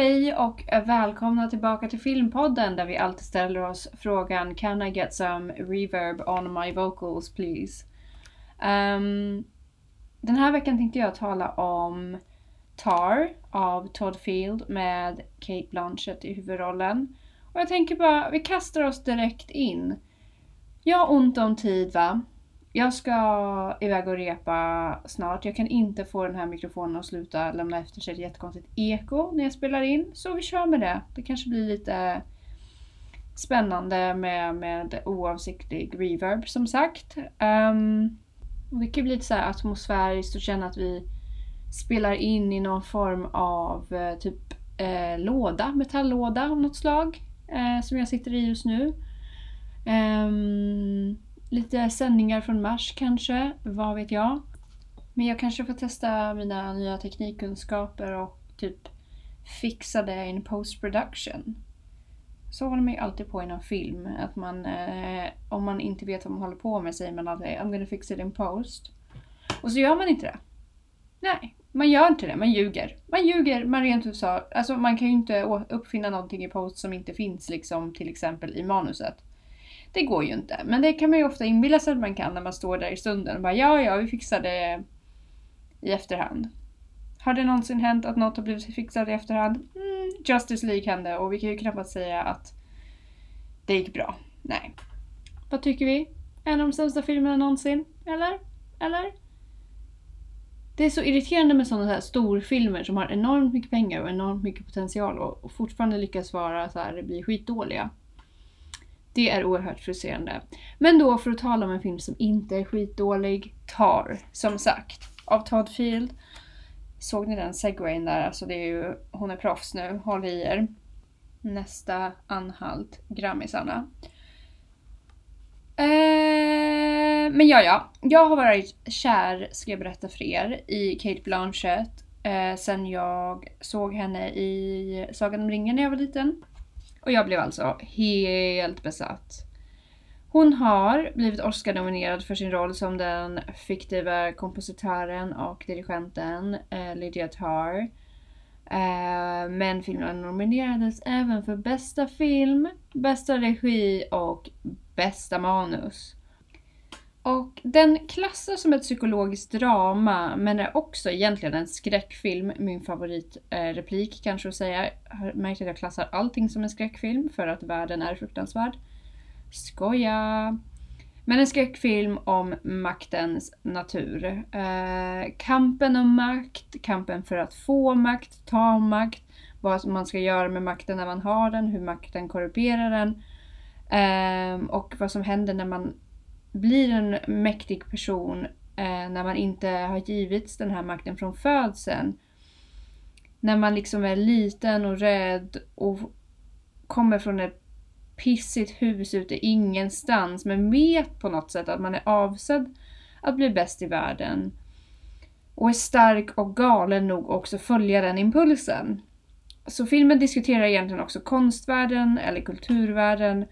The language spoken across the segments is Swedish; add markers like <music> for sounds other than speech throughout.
Hej och välkomna tillbaka till Filmpodden där vi alltid ställer oss frågan Can I get some reverb on my vocals please? Um, den här veckan tänkte jag tala om Tar av Todd Field med Kate Blanchett i huvudrollen. Och jag tänker bara, vi kastar oss direkt in. Jag har ont om tid va? Jag ska iväg och repa snart. Jag kan inte få den här mikrofonen att sluta lämna efter sig ett jättekonstigt eko när jag spelar in. Så vi kör med det. Det kanske blir lite spännande med, med oavsiktlig reverb som sagt. Um, och det kan bli lite så här atmosfäriskt och känna att vi spelar in i någon form av eh, typ eh, låda, metalllåda av något slag. Eh, som jag sitter i just nu. Um, lite sändningar från Mars kanske, vad vet jag. Men jag kanske får testa mina nya teknikkunskaper och typ fixa det in post production. Så håller man ju alltid på inom film. Att man, eh, om man inte vet vad man håller på med säger man alltid I'm gonna fix it in post. Och så gör man inte det. Nej, man gör inte det. Man ljuger. Man ljuger, man rent ut sa. Alltså man kan ju inte uppfinna någonting i post som inte finns liksom till exempel i manuset. Det går ju inte. Men det kan man ju ofta inbilla sig att man kan när man står där i stunden och bara ja, ja, vi fixar det i efterhand. Har det någonsin hänt att något har blivit fixat i efterhand? Mm, Justice League hände och vi kan ju knappast säga att det gick bra. Nej. Vad tycker vi? En av de sämsta filmerna någonsin? Eller? Eller? Det är så irriterande med sådana här storfilmer som har enormt mycket pengar och enormt mycket potential och fortfarande lyckas vara så här, bli skitdåliga. Det är oerhört frustrerande. Men då för att tala om en film som inte är skitdålig, Tar, som sagt, av Todd Field. Såg ni den segwayen där? Alltså det är ju, hon är proffs nu, håll i er. Nästa anhalt, grammisarna. Eh, men ja, ja. Jag har varit kär, ska jag berätta för er, i Kate Blanchett eh, sen jag såg henne i Sagan om ringen när jag var liten. Och jag blev alltså helt besatt. Hon har blivit Oscar-nominerad för sin roll som den fiktiva kompositören och dirigenten eh, Lydia Tarr. Eh, men filmen nominerades även för bästa film, bästa regi och bästa manus. Och den klassas som ett psykologiskt drama men är också egentligen en skräckfilm. Min favoritreplik eh, kanske att säga. Har märkt att jag klassar allting som en skräckfilm för att världen är fruktansvärd. Skoja! Men en skräckfilm om maktens natur. Eh, kampen om makt, kampen för att få makt, ta makt, vad man ska göra med makten när man har den, hur makten korrumperar den. Eh, och vad som händer när man blir en mäktig person eh, när man inte har givits den här makten från födseln. När man liksom är liten och rädd och kommer från ett pissigt hus ute ingenstans men vet på något sätt att man är avsedd att bli bäst i världen. Och är stark och galen nog också följa den impulsen. Så filmen diskuterar egentligen också konstvärlden eller kulturvärlden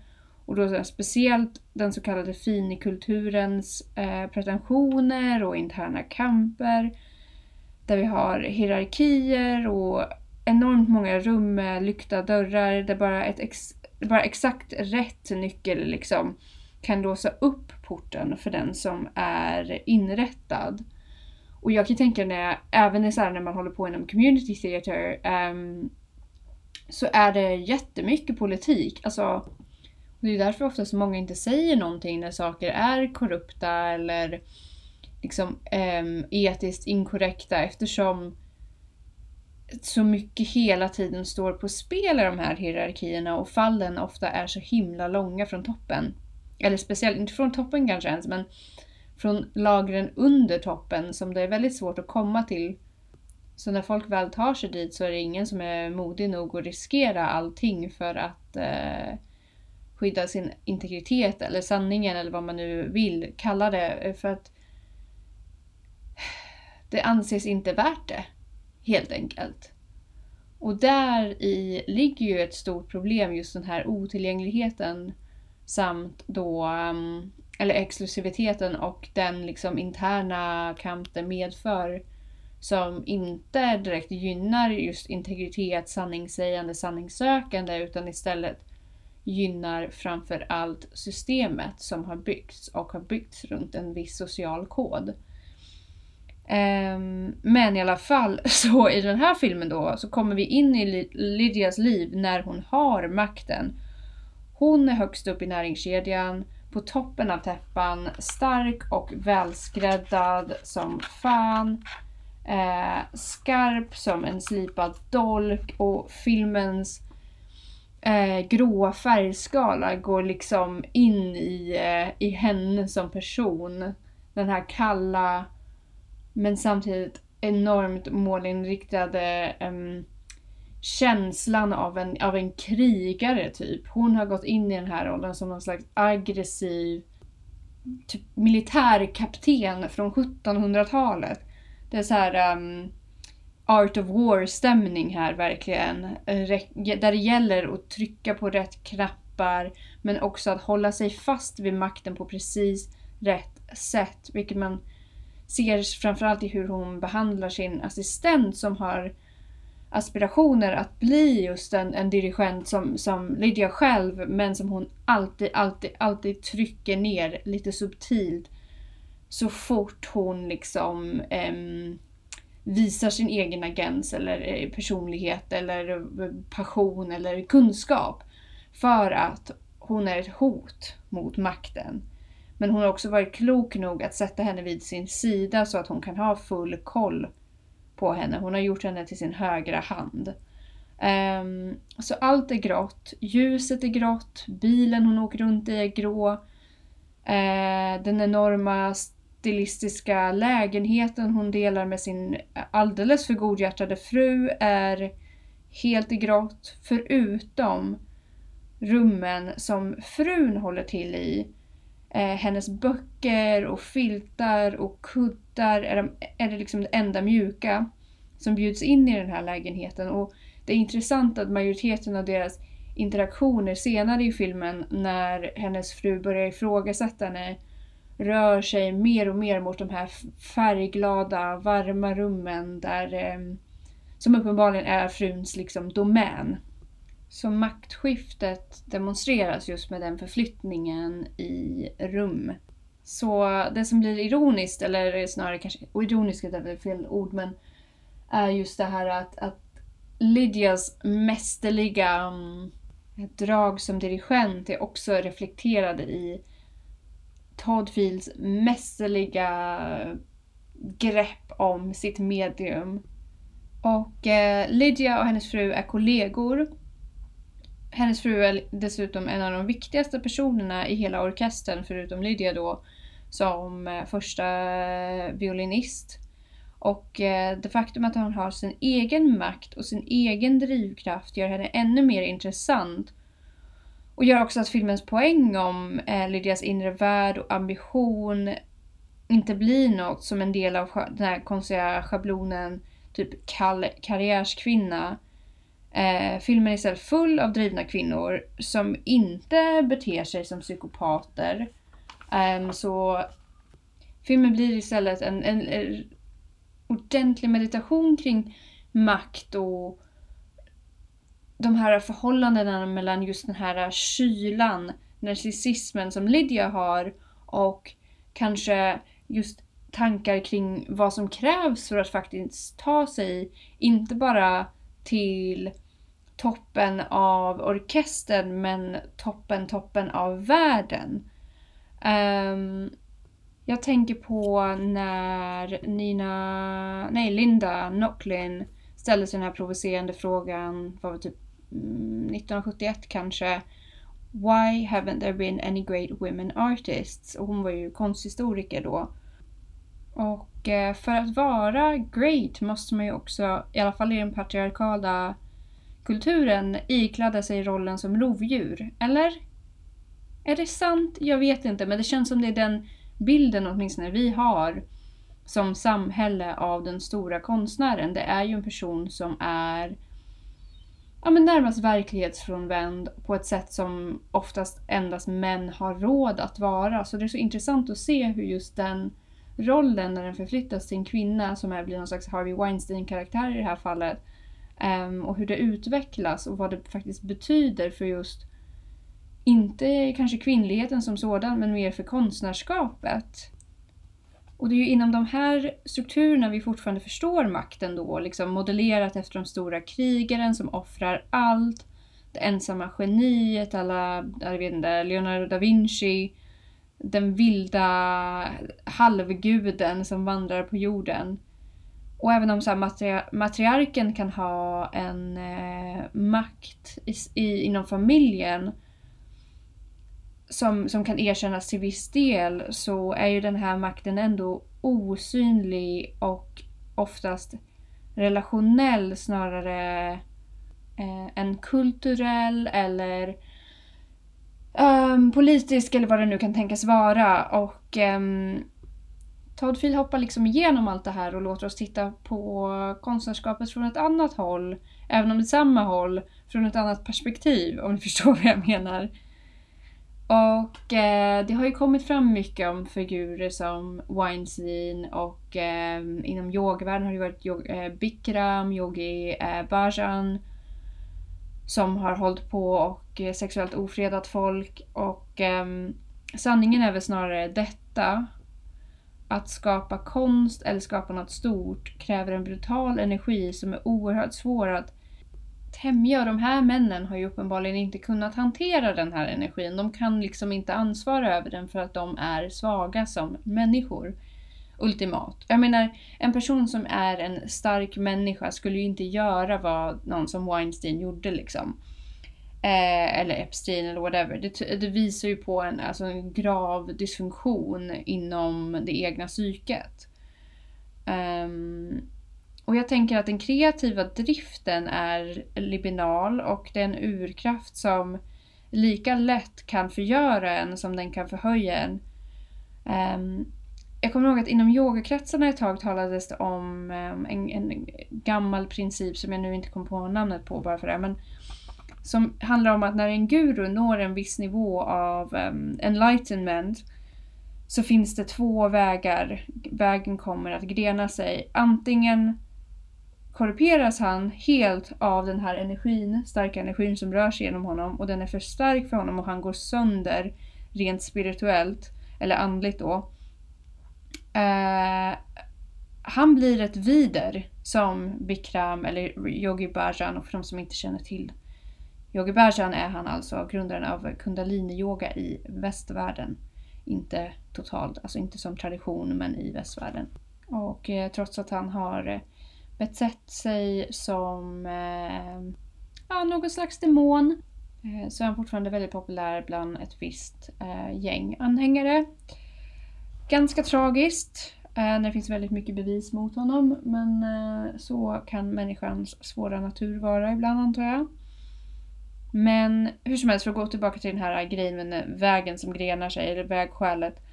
och då speciellt den så kallade finikulturens eh, pretensioner och interna kamper. Där vi har hierarkier och enormt många rum med lyckta dörrar där bara, ett ex, bara exakt rätt nyckel liksom kan låsa upp porten för den som är inrättad. Och jag kan tänka när, även så när man håller på inom community theater um, så är det jättemycket politik. Alltså det är därför ofta så många inte säger någonting när saker är korrupta eller liksom um, etiskt inkorrekta eftersom så mycket hela tiden står på spel i de här hierarkierna och fallen ofta är så himla långa från toppen. Eller speciellt, inte från toppen kanske ens, men från lagren under toppen som det är väldigt svårt att komma till. Så när folk väl tar sig dit så är det ingen som är modig nog att riskera allting för att eh, skydda sin integritet eller sanningen eller vad man nu vill kalla det. Eh, för att <sighs> det anses inte värt det. Helt enkelt. Och där i ligger ju ett stort problem, just den här otillgängligheten samt då, mm, eller exklusiviteten och den liksom interna kamp det medför som inte direkt gynnar just integritet, sanningssägande, sanningssökande utan istället gynnar framför allt systemet som har byggts och har byggts runt en viss social kod. Ehm, men i alla fall, <laughs> så i den här filmen då så kommer vi in i Lydias liv när hon har makten. Hon är högst upp i näringskedjan, på toppen av täppan, stark och välskräddad som fan. Eh, skarp som en slipad dolk och filmens eh, gråa färgskala går liksom in i, eh, i henne som person. Den här kalla men samtidigt enormt målinriktade eh, känslan av en, av en krigare typ. Hon har gått in i den här rollen som någon slags aggressiv typ militärkapten från 1700-talet. Det är så här um, Art of War-stämning här verkligen. Eh, där det gäller att trycka på rätt knappar men också att hålla sig fast vid makten på precis rätt sätt. Vilket man ser framförallt i hur hon behandlar sin assistent som har aspirationer att bli just en, en dirigent som, som Lydia själv men som hon alltid, alltid, alltid trycker ner lite subtilt så fort hon liksom um, visar sin egen agens eller eh, personlighet eller eh, passion eller kunskap. För att hon är ett hot mot makten. Men hon har också varit klok nog att sätta henne vid sin sida så att hon kan ha full koll på henne. Hon har gjort henne till sin högra hand. Um, så allt är grått. Ljuset är grått. Bilen hon åker runt i är grå. Uh, den enorma stilistiska lägenheten hon delar med sin alldeles för godhjärtade fru är helt i grått. Förutom rummen som frun håller till i. Eh, hennes böcker och filtar och kuddar är, de, är det liksom det enda mjuka som bjuds in i den här lägenheten. Och det är intressant att majoriteten av deras interaktioner senare i filmen när hennes fru börjar ifrågasätta henne rör sig mer och mer mot de här färgglada, varma rummen där, eh, som uppenbarligen är fruns liksom domän. Så maktskiftet demonstreras just med den förflyttningen i rum. Så det som blir ironiskt, eller snarare kanske ironiskt är väl fel ord, men är just det här att, att Lydias mästerliga um, drag som dirigent är också reflekterade i Todd Fields mästerliga grepp om sitt medium. Och eh, Lydia och hennes fru är kollegor hennes fru är dessutom en av de viktigaste personerna i hela orkestern förutom Lydia då som eh, första eh, violinist. Och eh, det faktum att hon har sin egen makt och sin egen drivkraft gör henne ännu mer intressant. Och gör också att filmens poäng om eh, Lydias inre värld och ambition inte blir något som en del av den här konstiga schablonen typ kall karriärskvinna Eh, filmen är istället full av drivna kvinnor som inte beter sig som psykopater. Eh, så filmen blir istället en, en, en ordentlig meditation kring makt och de här förhållandena mellan just den här kylan, narcissismen som Lydia har och kanske just tankar kring vad som krävs för att faktiskt ta sig, inte bara till toppen av orkestern men toppen, toppen av världen. Um, jag tänker på när Nina, nej Linda Nocklin ställde sig den här provocerande frågan, var det typ Mm, 1971 kanske. Why haven't there been any great women artists? Och hon var ju konsthistoriker då. Och eh, för att vara great måste man ju också, i alla fall i den patriarkala kulturen, iklädda sig rollen som rovdjur. Eller? Är det sant? Jag vet inte, men det känns som det är den bilden åtminstone vi har som samhälle av den stora konstnären. Det är ju en person som är ja, men närmast verklighetsfrånvänd på ett sätt som oftast endast män har råd att vara. Så det är så intressant att se hur just den rollen när den förflyttas till en kvinna som är, blir någon slags Harvey Weinstein-karaktär i det här fallet. Um, och hur det utvecklas och vad det faktiskt betyder för just inte kanske kvinnligheten som sådan men mer för konstnärskapet. Och det är ju inom de här strukturerna vi fortfarande förstår makten då, liksom modellerat efter de stora krigaren som offrar allt, det ensamma geniet, alla, jag vet inte, Leonardo da Vinci, den vilda halvguden som vandrar på jorden. Och även om så matri matriarken kan ha en eh, makt i, i, inom familjen som, som kan erkännas till viss del så är ju den här makten ändå osynlig och oftast relationell snarare eh, än kulturell eller um, politisk eller vad det nu kan tänkas vara. Och um, Todd Field hoppar liksom igenom allt det här och låter oss titta på konstnärskapet från ett annat håll. Även om det är samma håll, från ett annat perspektiv om ni <laughs> förstår vad jag menar. Och eh, det har ju kommit fram mycket om figurer som Weinstein och eh, inom yogavärlden har det varit yog eh, Bikram, Yogi eh, Bhajan som har hållit på och eh, sexuellt ofredat folk och eh, sanningen är väl snarare detta. Att skapa konst eller skapa något stort kräver en brutal energi som är oerhört svår att tämja. Och de här männen har ju uppenbarligen inte kunnat hantera den här energin. De kan liksom inte ansvara över den för att de är svaga som människor. Ultimat. Jag menar, en person som är en stark människa skulle ju inte göra vad någon som Weinstein gjorde liksom. Eh, eller Epstein eller whatever. Det, det, visar ju på en, alltså en grav dysfunktion inom det egna psyket. Um, och jag tänker att den kreativa driften är libinal och det är en urkraft som lika lätt kan förgöra en som den kan förhöja en. Um, jag kommer ihåg att inom yogakretsarna ett tag talades det om um, en, en, gammal princip som jag nu inte kommer på namnet på bara för det. Men som handlar om att när en guru når en viss nivå av um, enlightenment så finns det två vägar. Vägen kommer att grena sig. Antingen korrumperas han helt av den här energin, starka energin som rör sig genom honom och den är för stark för honom och han går sönder rent spirituellt eller andligt då. Eh, han blir ett vider som Bikram eller Yogi Bhajan och för de som inte känner till Yogi Bhajan är han alltså grundaren av kundalini-yoga i västvärlden. Inte totalt, alltså inte som tradition men i västvärlden. Och eh, trots att han har eh, betett sig som eh, ja, någon slags demon. Eh, så är han fortfarande väldigt populär bland ett visst eh, gäng anhängare. Ganska tragiskt eh, när det finns väldigt mycket bevis mot honom. Men eh, så kan människans svåra natur vara ibland antar jag. Men hur som helst, för att gå tillbaka till den här grejen med vägen som grenar sig, eller vägskälet.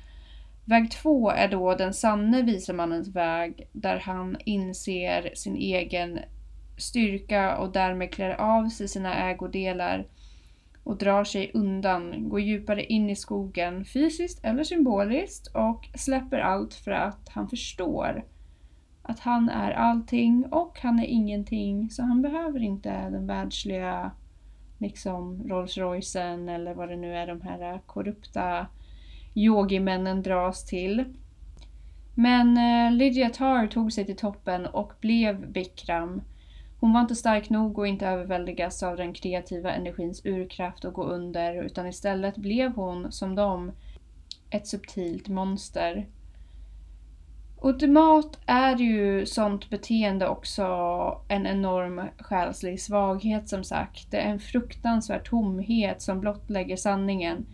Väg två är då den sanne visemannens väg där han inser sin egen styrka och därmed klär av sig sina ägodelar och drar sig undan, går djupare in i skogen fysiskt eller symboliskt och släpper allt för att han förstår att han är allting och han är ingenting så han behöver inte den världsliga liksom Rolls Roycen eller vad det nu är de här korrupta yogimännen dras till. Men eh, Lydia Tarr tog sig till toppen och blev Bikram. Hon var inte stark nog och inte överväldigas av den kreativa energins urkraft och gå under utan istället blev hon, som dem, ett subtilt monster. Ultimat är ju sånt beteende också en enorm själslig svaghet som sagt. Det är en fruktansvärd tomhet som blottlägger sanningen.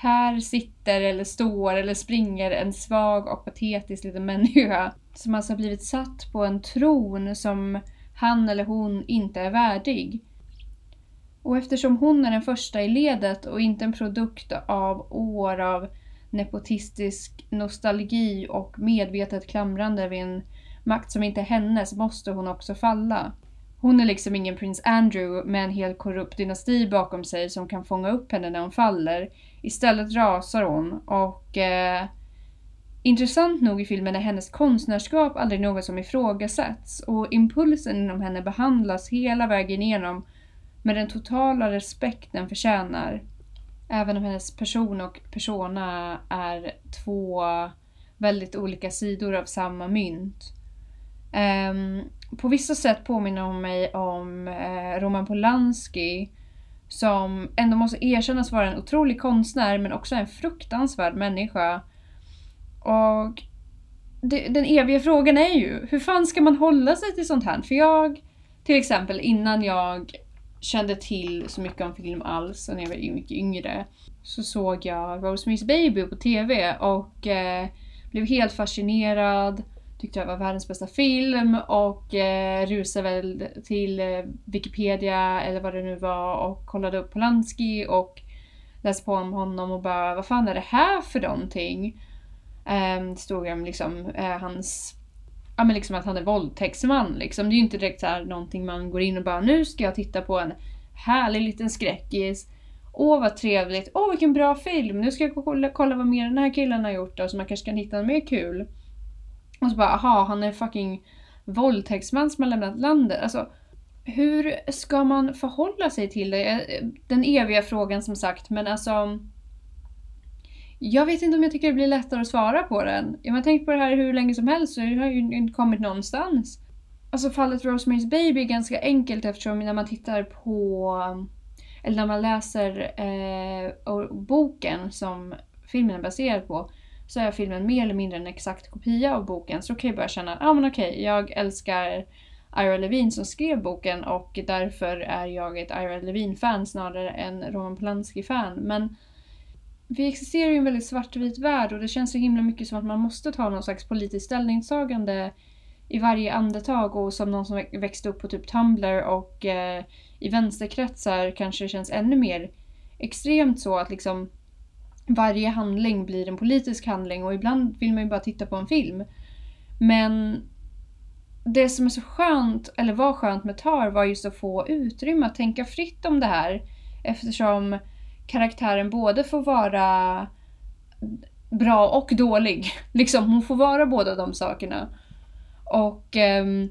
Här sitter eller står eller springer en svag och patetisk liten människa som alltså blivit satt på en tron som han eller hon inte är värdig. Och eftersom hon är den första i ledet och inte en produkt av år av nepotistisk nostalgi och medvetet klamrande vid en makt som inte är hennes måste hon också falla. Hon är liksom ingen prins Andrew med en helt korrupt dynasti bakom sig som kan fånga upp henne när hon faller. Istället rasar hon och eh, Intressant nog i filmen är hennes konstnärskap aldrig något som ifrågasätts och impulsen inom henne behandlas hela vägen igenom med den totala respekt den förtjänar. Även om hennes person och persona är två väldigt olika sidor av samma mynt. Um, på vissa sätt påminner hon mig om eh, Roman Polanski som ändå måste erkännas vara en otrolig konstnär men också en fruktansvärd människa. Och det, den eviga frågan är ju, hur fan ska man hålla sig till sånt här? För jag, till exempel innan jag kände till så mycket om film alls, när jag var mycket yngre, så såg jag Rosemary's Baby på TV och eh, blev helt fascinerad. Tyckte det var världens bästa film och eh, rusade väl till eh, Wikipedia eller vad det nu var och kollade upp Polanski och läste på om honom och bara vad fan är det här för någonting? Eh, det stod om liksom eh, hans Ja men liksom att han är våldtäktsman liksom. Det är ju inte direkt så här någonting man går in och bara nu ska jag titta på en härlig liten skräckis. Åh vad trevligt, åh vilken bra film, nu ska jag kolla, kolla vad mer den här killen har gjort då så man kanske kan hitta något mer kul. Och så bara aha, han är fucking våldtäktsman som har lämnat landet. Alltså, hur ska man förhålla sig till det? Eh, den eviga frågan som sagt, men alltså jag vet inte om jag tycker det blir lättare att svara på den. Jag har tänkt på det här hur länge som helst så det har ju inte kommit någonstans. Alltså fallet Rosemary's Baby är ganska enkelt eftersom när man tittar på eller när man läser eh, boken som filmen är baserad på så är filmen mer eller mindre en exakt kopia av boken. Så då kan jag börja känna, ja ah, men okej, okay, jag älskar Ira Levine som skrev boken och därför är jag ett Ira Levine-fan snarare än Roman Polanski-fan. Men vi existerar i en väldigt svartvit värld och det känns så himla mycket som att man måste ta någon slags politiskt ställningstagande i varje andetag och som någon som växte upp på typ Tumblr och eh, i vänsterkretsar kanske det känns ännu mer extremt så att liksom varje handling blir en politisk handling och ibland vill man ju bara titta på en film. Men det som är så skönt, eller var skönt med Tar var just att få utrymme att tänka fritt om det här eftersom karaktären både får vara bra och dålig. <laughs> Liksom, hon får vara båda de sakerna. Och um,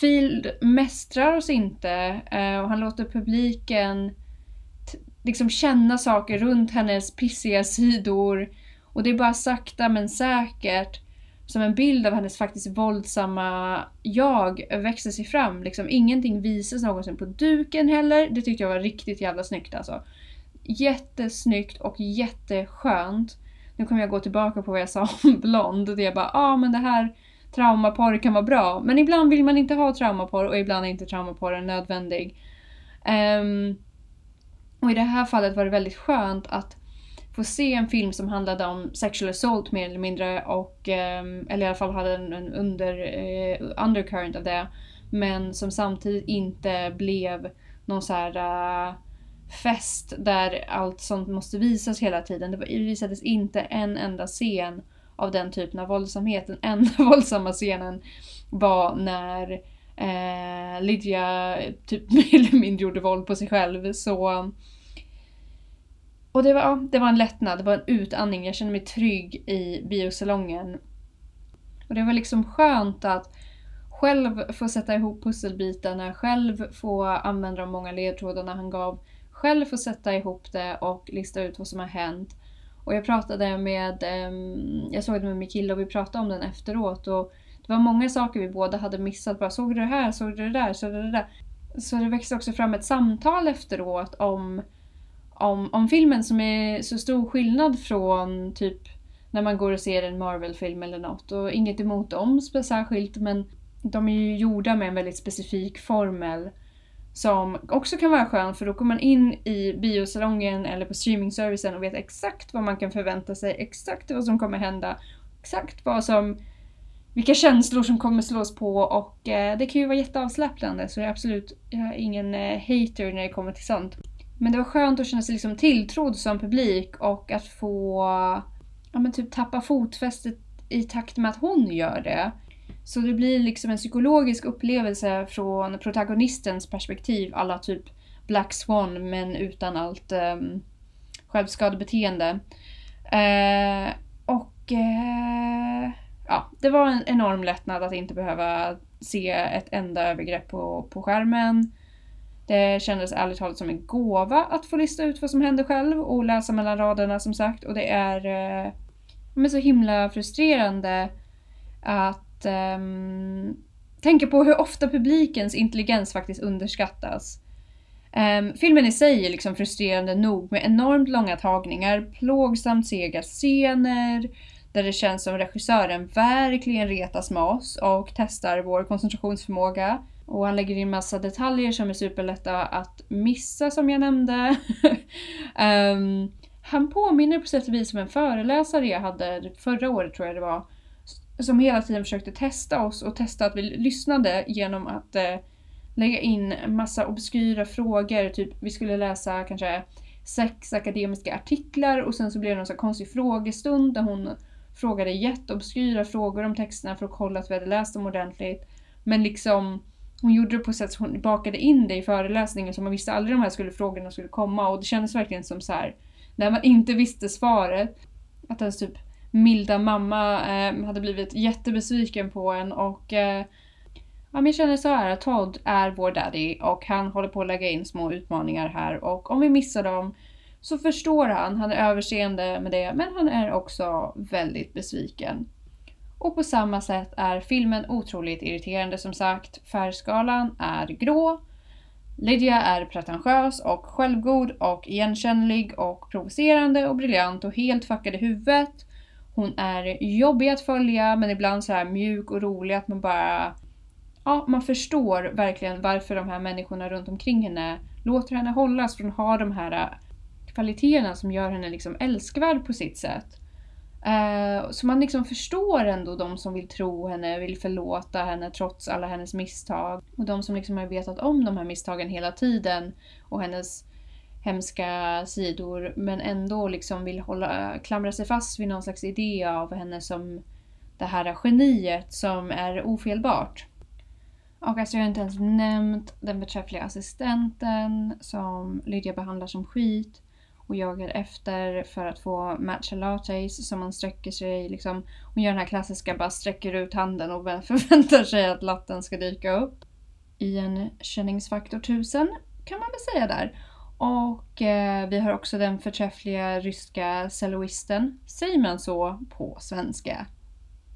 Field mästrar oss inte uh, och han låter publiken liksom känna saker runt hennes pissiga sidor. Och det är bara sakta men säkert som en bild av hennes faktiskt våldsamma jag växer sig fram. Liksom, ingenting visas någonsin på duken heller. Det tyckte jag var riktigt jävla snyggt alltså jättesnyggt och jätteskönt. Nu kommer jag gå tillbaka på vad jag sa <laughs> om Blond. Och jag bara, ja ah, men det här traumaporr kan vara bra. Men ibland vill man inte ha traumaporr och ibland är inte traumaporren nödvändig. Um, och i det här fallet var det väldigt skönt att få se en film som handlade om sexual assault mer eller mindre och ehm, eller i alla fall hade en, en under, eh, undercurrent av det. Men som samtidigt inte blev någon så här uh, fest där allt sånt måste visas hela tiden. Det visades inte en enda scen av den typen av våldsamhet. Den enda <laughs> våldsamma scenen var när eh, Lydia typ <laughs> mer eller mindre gjorde våld på sig själv. Så... Och det var, ja, det var en lättnad, det var en utandning. Jag kände mig trygg i biosalongen. Och det var liksom skönt att själv få sätta ihop pusselbitarna, själv få använda de många ledtrådarna han gav själv få sätta ihop det och lista ut vad som har hänt. Och jag pratade med, ehm, jag såg det med min kille och vi pratade om den efteråt och det var många saker vi båda hade missat. Bara, såg du det här? Såg du det där? Såg du det där? Så det växte också fram ett samtal efteråt om, om, om filmen som är så stor skillnad från typ när man går och ser en Marvel-film eller något. Och inget emot dem särskilt men de är ju gjorda med en väldigt specifik formel som också kan vara skön för då kommer man in i biosalongen eller på streamingservicen och vet exakt vad man kan förvänta sig, exakt vad som kommer hända, exakt vad som vilka känslor som kommer slås på och eh, det kan ju vara jätteavslappnande så jag är absolut jag är ingen eh, hater när det kommer till sånt. Men det var skönt att känna sig liksom tilltrodd som publik och att få ja, men typ tappa fotfästet i takt med att hon gör det. Så det blir liksom en psykologisk upplevelse från protagonistens perspektiv, alla typ Black Swan men utan allt um, självskadebeteende. Uh, och uh, ja, det var en enorm lättnad att inte behöva se ett enda övergrepp på, på skärmen. Det kändes ärligt talat som en gåva att få lista ut vad som hände själv och läsa mellan raderna som sagt. Och det är eh, men så himla frustrerande att eh, tänka på hur ofta publikens intelligens faktiskt underskattas. Um, filmen i sig är liksom frustrerande nog med enormt långa tagningar, plågsamt sega scener, där det känns som regissören verkligen retas med oss och testar vår koncentrationsförmåga. Och han lägger in massa detaljer som är superlätta att missa som jag nämnde. um, <laughs> han påminner på sätt och vis om en föreläsare jag hade förra året tror jag det var. Som hela tiden försökte testa oss och testa att vi lyssnade genom att eh, lägga in massa obskyra frågor. Typ vi skulle läsa kanske sex akademiska artiklar och sen så blev det någon så konstig frågestund där hon frågade jätteobskyra frågor om texterna för att kolla att vi hade läst dem ordentligt. Men liksom hon gjorde det på ett sätt att hon bakade in det i föreläsningen så man visste aldrig de här skulle frågorna skulle komma och det kändes verkligen som så här när man inte visste svaret. Att ens typ milda mamma eh, hade blivit jättebesviken på en och eh, Ja, men jag känner så här att Todd är vår daddy och han håller på att lägga in små utmaningar här och om vi missar dem så förstår han, han är överseende med det, men han är också väldigt besviken. Och på samma sätt är filmen otroligt irriterande som sagt. Färgskalan är grå. Lydia är pretentiös och självgod och igenkännlig och provocerande och briljant och helt fuckad i huvudet. Hon är jobbig att följa men ibland så här mjuk och rolig att man bara... Ja, man förstår verkligen varför de här människorna runt omkring henne låter henne hållas för att har de här kvaliteterna som gör henne liksom älskvärd på sitt sätt. Uh, så man liksom förstår ändå de som vill tro henne, vill förlåta henne trots alla hennes misstag. Och de som liksom har vetat om de här misstagen hela tiden och hennes hemska sidor men ändå liksom vill hålla, klamra sig fast vid någon slags idé av henne som det här geniet som är ofelbart. Och alltså jag har inte ens nämnt den förträffliga assistenten som Lydia behandlar som skit och jagar efter för att få matcha lattes som man sträcker sig liksom. Hon gör den här klassiska bara sträcker ut handen och <laughs> förväntar sig att latten ska dyka upp. I en känningsfaktor 1000 kan man väl säga där. Och eh, vi har också den förträffliga ryska celloisten. Säger man så på svenska?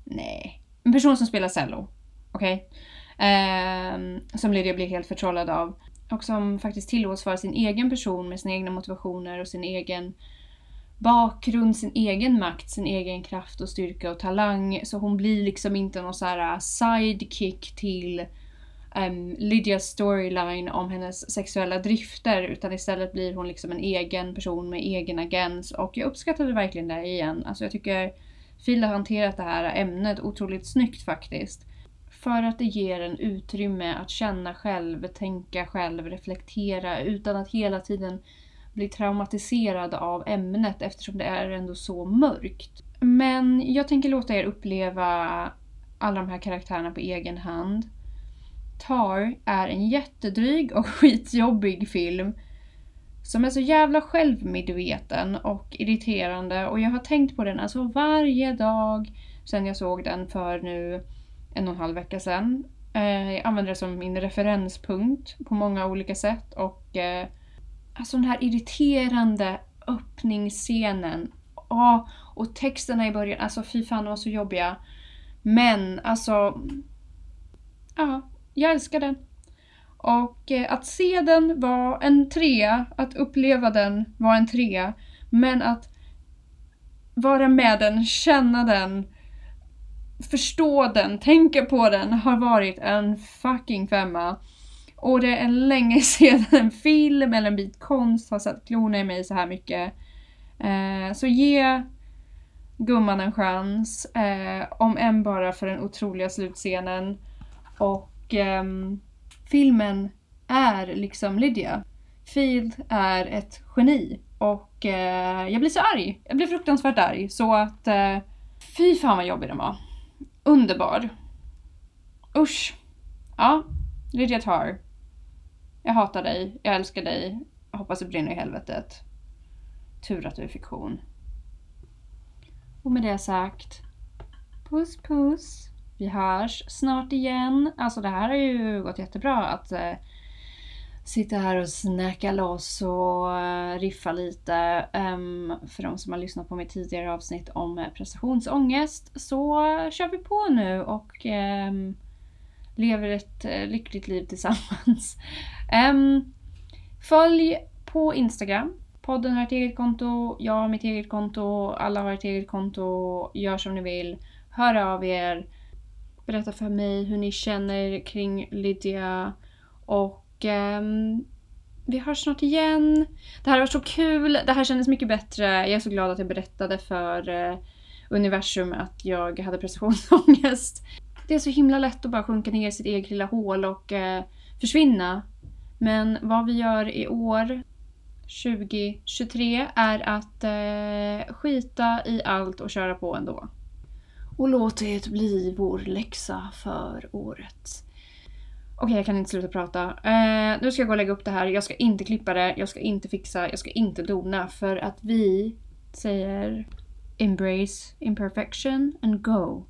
Nej. En person som spelar cello. Okej? Okay? Eh, som Lydia blir helt förtrollad av och som faktiskt tillåts vara sin egen person med sina egna motivationer och sin egen bakgrund, sin egen makt, sin egen kraft och styrka och talang. Så hon blir liksom inte någon så här äh, sidekick till um, Lydias storyline om hennes sexuella drifter utan istället blir hon liksom en egen person med egen agens och jag uppskattade verkligen det igen. Alltså jag tycker Phil har hanterat det här ämnet otroligt snyggt faktiskt. För att det ger en utrymme att känna själv, tänka själv, reflektera utan att hela tiden bli traumatiserad av ämnet eftersom det är ändå så mörkt. Men jag tänker låta er uppleva alla de här karaktärerna på egen hand. Tar är en jättedryg och <laughs> skitjobbig film som är så jävla självmedveten och irriterande och jag har tänkt på den alltså varje dag sen jag såg den för nu en och en halv vecka sedan. Eh, jag använder det som min referenspunkt på många olika sätt och eh, alltså den här irriterande öppningsscenen. Oh, och texterna i början, alltså fy fan de var så jobbiga. Men alltså, ja, jag älskar den. Och eh, att se den var en trea, att uppleva den var en trea. Men att vara med den, känna den, förstå den, tänka på den har varit en fucking femma. Och det är länge <laughs> sedan en film eller en bit konst har satt klorna i mig så här mycket. Eh, så ge gumman en chans. Eh, om än bara för den otroliga slutscenen. Och eh, filmen är liksom Lydia. Field är ett geni. Och eh, jag blir så arg. Jag blir fruktansvärt arg. Så att eh, fy fan vad jobbig den var underbar. Usch. Ja, Lydia Tar. Jag hatar dig, jag älskar dig, jag hoppas det brinner i helvetet. Tur att du är fiktion. Och med det sagt, puss puss. Vi hörs snart igen. Alltså det här har ju gått jättebra att eh, sitta här och snacka loss och eh, riffa lite. Um, för de som har lyssnat på mitt tidigare avsnitt om eh, prestationsångest så kör vi på nu och um, lever ett eh, lyckligt liv tillsammans. Um, <laughs> följ på Instagram. Podden har ett eget konto, jag har mitt eget konto, alla har ett eget konto. Gör som ni vill. Hör av er. Berätta för mig hur ni känner kring Lydia. Och eh, vi hörs snart igen. Det här var så kul. Det här kändes mycket bättre. Jag är så glad att jag berättade för eh, universum att jag hade prestationsångest. Det är så himla lätt att bara sjunka ner i sitt eget lilla hål och eh, försvinna. Men vad vi gör i år, 2023, är att eh, skita i allt och köra på ändå. Och låt det bli vår läxa för året. Okej, okay, jag kan inte sluta prata. Uh, nu ska jag gå och lägga upp det här. Jag ska inte klippa det, jag ska inte fixa, jag ska inte dona för att vi säger Embrace imperfection and go.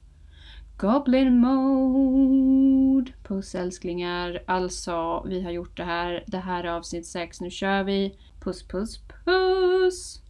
Goblin mode! Puss älsklingar. Alltså, vi har gjort det här. Det här är avsnitt 6. Nu kör vi. Puss puss puss!